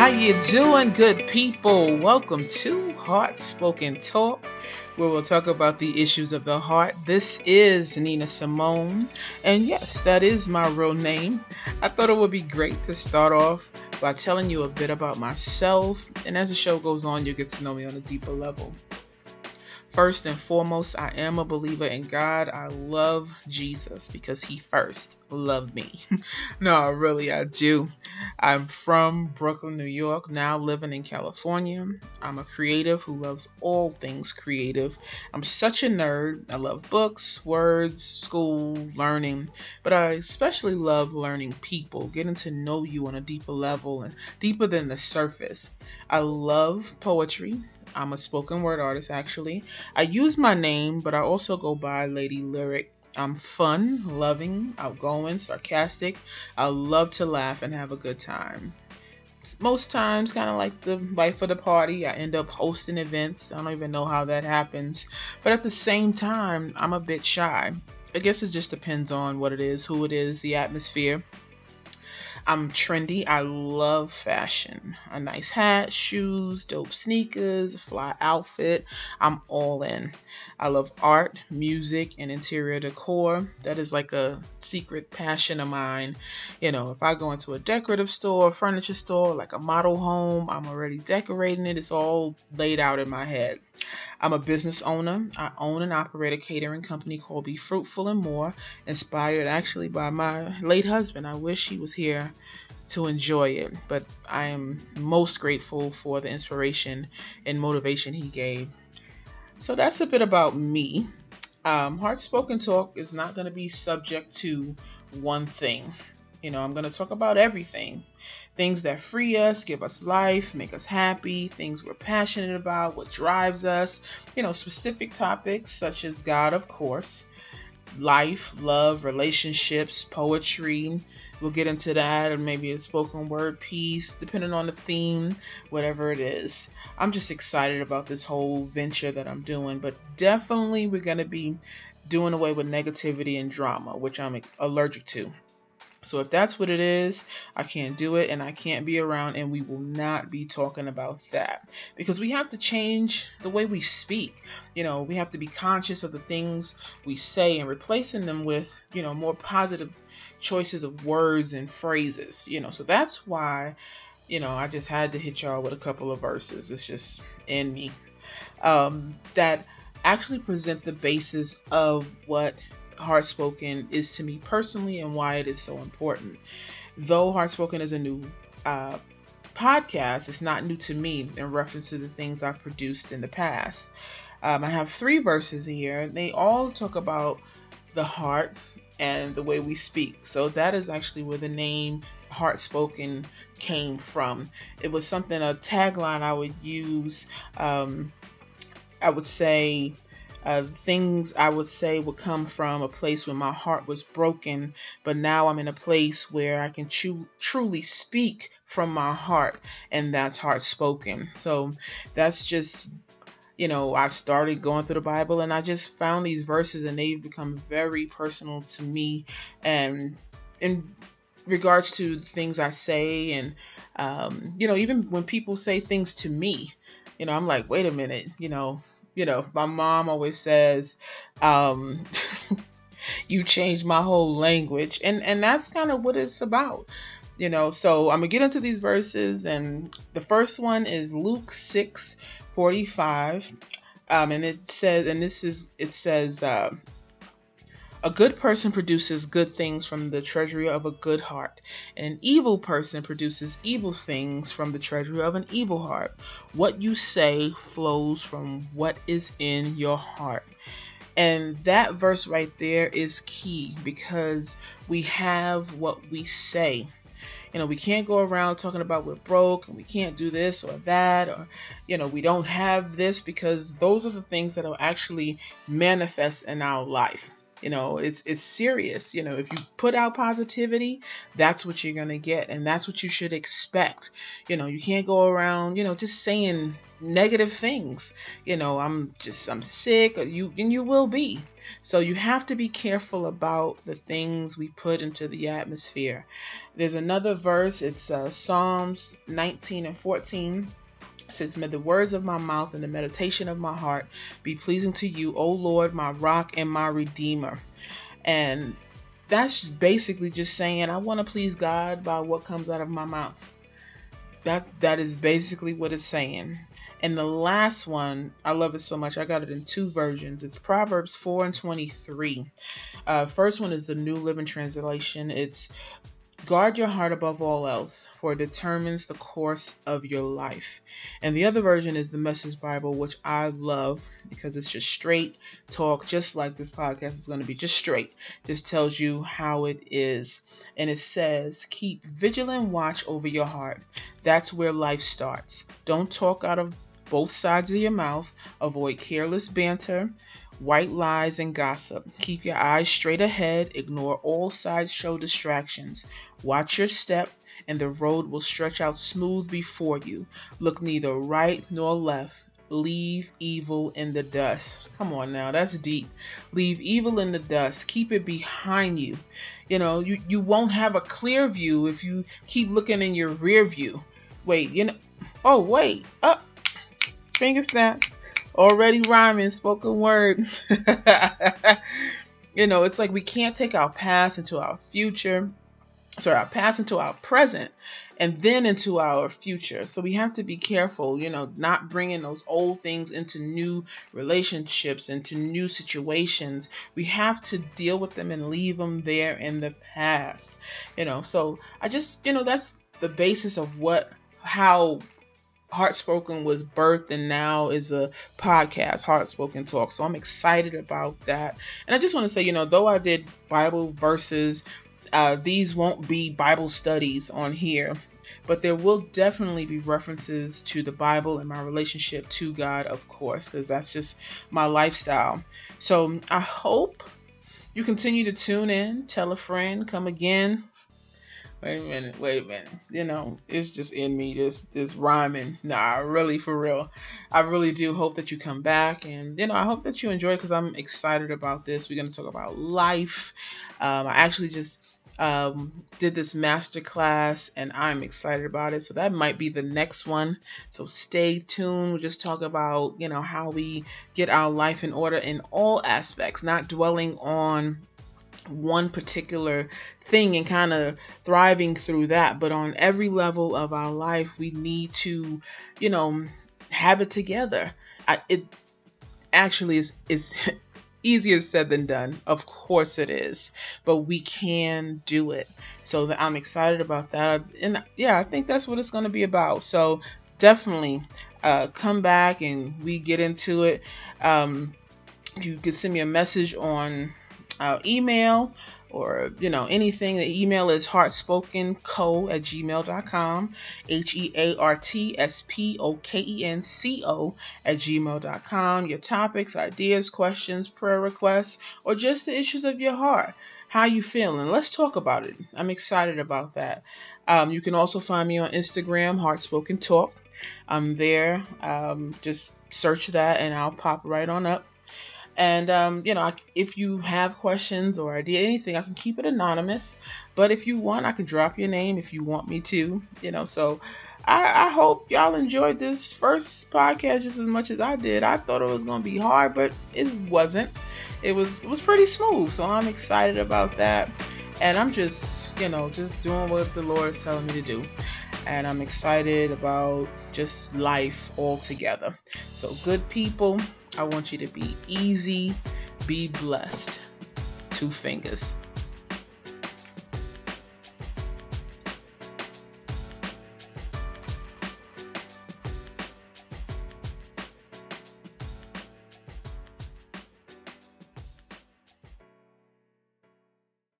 How you doing, good people? Welcome to Heart Spoken Talk, where we'll talk about the issues of the heart. This is Nina Simone, and yes, that is my real name. I thought it would be great to start off by telling you a bit about myself, and as the show goes on, you'll get to know me on a deeper level. First and foremost, I am a believer in God. I love Jesus because he first loved me. no, really, I do. I'm from Brooklyn, New York, now living in California. I'm a creative who loves all things creative. I'm such a nerd. I love books, words, school, learning, but I especially love learning people, getting to know you on a deeper level and deeper than the surface. I love poetry. I'm a spoken word artist, actually. I use my name, but I also go by Lady Lyric. I'm fun, loving, outgoing, sarcastic. I love to laugh and have a good time. Most times, kind of like the life of the party, I end up hosting events. I don't even know how that happens. But at the same time, I'm a bit shy. I guess it just depends on what it is, who it is, the atmosphere. I'm trendy. I love fashion. A nice hat, shoes, dope sneakers, fly outfit. I'm all in. I love art, music, and interior decor. That is like a secret passion of mine. You know, if I go into a decorative store, a furniture store, like a model home, I'm already decorating it. It's all laid out in my head. I'm a business owner. I own and operate a catering company called Be Fruitful and More, inspired actually by my late husband. I wish he was here to enjoy it, but I am most grateful for the inspiration and motivation he gave. So that's a bit about me. Um, Heart Spoken Talk is not going to be subject to one thing. You know, I'm going to talk about everything things that free us, give us life, make us happy, things we're passionate about, what drives us, you know, specific topics such as God, of course, life, love, relationships, poetry. We'll get into that, or maybe a spoken word piece, depending on the theme, whatever it is. I'm just excited about this whole venture that I'm doing, but definitely we're going to be doing away with negativity and drama, which I'm allergic to. So if that's what it is, I can't do it and I can't be around and we will not be talking about that because we have to change the way we speak. You know, we have to be conscious of the things we say and replacing them with, you know, more positive choices of words and phrases, you know. So that's why, you know, I just had to hit y'all with a couple of verses. It's just in me. Um, that actually present the basis of what Heartspoken is to me personally and why it is so important. Though Heartspoken is a new uh, podcast, it's not new to me in reference to the things I've produced in the past. Um, I have three verses here. And they all talk about the heart and the way we speak. So that is actually where the name Heartspoken came from. It was something, a tagline I would use. Um, I would say, uh, things I would say would come from a place where my heart was broken, but now I'm in a place where I can tru- truly speak from my heart, and that's heart spoken. So that's just, you know, I've started going through the Bible and I just found these verses and they've become very personal to me. And in regards to things I say, and, um, you know, even when people say things to me, you know, I'm like, wait a minute, you know, you know, my mom always says, um, you changed my whole language. And, and that's kind of what it's about, you know. So I'm to get into these verses. And the first one is Luke 6 45. Um, and it says, and this is, it says, uh, a good person produces good things from the treasury of a good heart, and an evil person produces evil things from the treasury of an evil heart. What you say flows from what is in your heart. And that verse right there is key because we have what we say. You know, we can't go around talking about we're broke and we can't do this or that or, you know, we don't have this because those are the things that will actually manifest in our life. You know, it's it's serious. You know, if you put out positivity, that's what you're gonna get, and that's what you should expect. You know, you can't go around, you know, just saying negative things. You know, I'm just I'm sick, or you and you will be. So you have to be careful about the things we put into the atmosphere. There's another verse. It's uh, Psalms 19 and 14 says, May the words of my mouth and the meditation of my heart be pleasing to you, O Lord, my rock and my redeemer. And that's basically just saying I want to please God by what comes out of my mouth. That that is basically what it's saying. And the last one, I love it so much. I got it in two versions. It's Proverbs 4 and 23. Uh, first one is the New Living Translation. It's Guard your heart above all else, for it determines the course of your life. And the other version is the Message Bible, which I love because it's just straight talk, just like this podcast is going to be just straight. Just tells you how it is. And it says, Keep vigilant watch over your heart. That's where life starts. Don't talk out of both sides of your mouth. Avoid careless banter white lies, and gossip. Keep your eyes straight ahead, ignore all sideshow distractions. Watch your step, and the road will stretch out smooth before you. Look neither right nor left. Leave evil in the dust. Come on now, that's deep. Leave evil in the dust. Keep it behind you. You know, you, you won't have a clear view if you keep looking in your rear view. Wait, you know, oh, wait, up. Oh, finger snaps already rhyming spoken word. you know, it's like we can't take our past into our future, sorry, our past into our present, and then into our future. So we have to be careful, you know, not bringing those old things into new relationships, into new situations. We have to deal with them and leave them there in the past, you know. So I just, you know, that's the basis of what, how Heartspoken was birthed and now is a podcast, Heartspoken Talk. So I'm excited about that. And I just want to say, you know, though I did Bible verses, uh, these won't be Bible studies on here, but there will definitely be references to the Bible and my relationship to God, of course, because that's just my lifestyle. So I hope you continue to tune in, tell a friend, come again wait a minute, wait a minute. You know, it's just in me, just just rhyming. Nah, really for real. I really do hope that you come back, and you know, I hope that you enjoy because I'm excited about this. We're gonna talk about life. Um, I actually just um, did this master class, and I'm excited about it. So that might be the next one. So stay tuned. We'll just talk about you know how we get our life in order in all aspects, not dwelling on one particular thing and kind of thriving through that. But on every level of our life, we need to, you know, have it together. I, it actually is is easier said than done. Of course it is, but we can do it. So that I'm excited about that. And yeah, I think that's what it's going to be about. So definitely uh, come back and we get into it. Um, you can send me a message on our email or you know anything. The email is heartspokenco at gmail.com h-e-a-r-t-s-p-o-k-e-n-c-o at gmail.com your topics ideas questions prayer requests or just the issues of your heart. How you feeling? Let's talk about it. I'm excited about that. Um, you can also find me on instagram heartspoken talk. I'm there. Um, just search that and i'll pop right on up and um, you know, if you have questions or idea anything, I can keep it anonymous. But if you want, I can drop your name if you want me to. You know, so I, I hope y'all enjoyed this first podcast just as much as I did. I thought it was gonna be hard, but it wasn't. It was it was pretty smooth. So I'm excited about that. And I'm just, you know, just doing what the Lord is telling me to do. And I'm excited about just life altogether. So, good people, I want you to be easy, be blessed. Two fingers.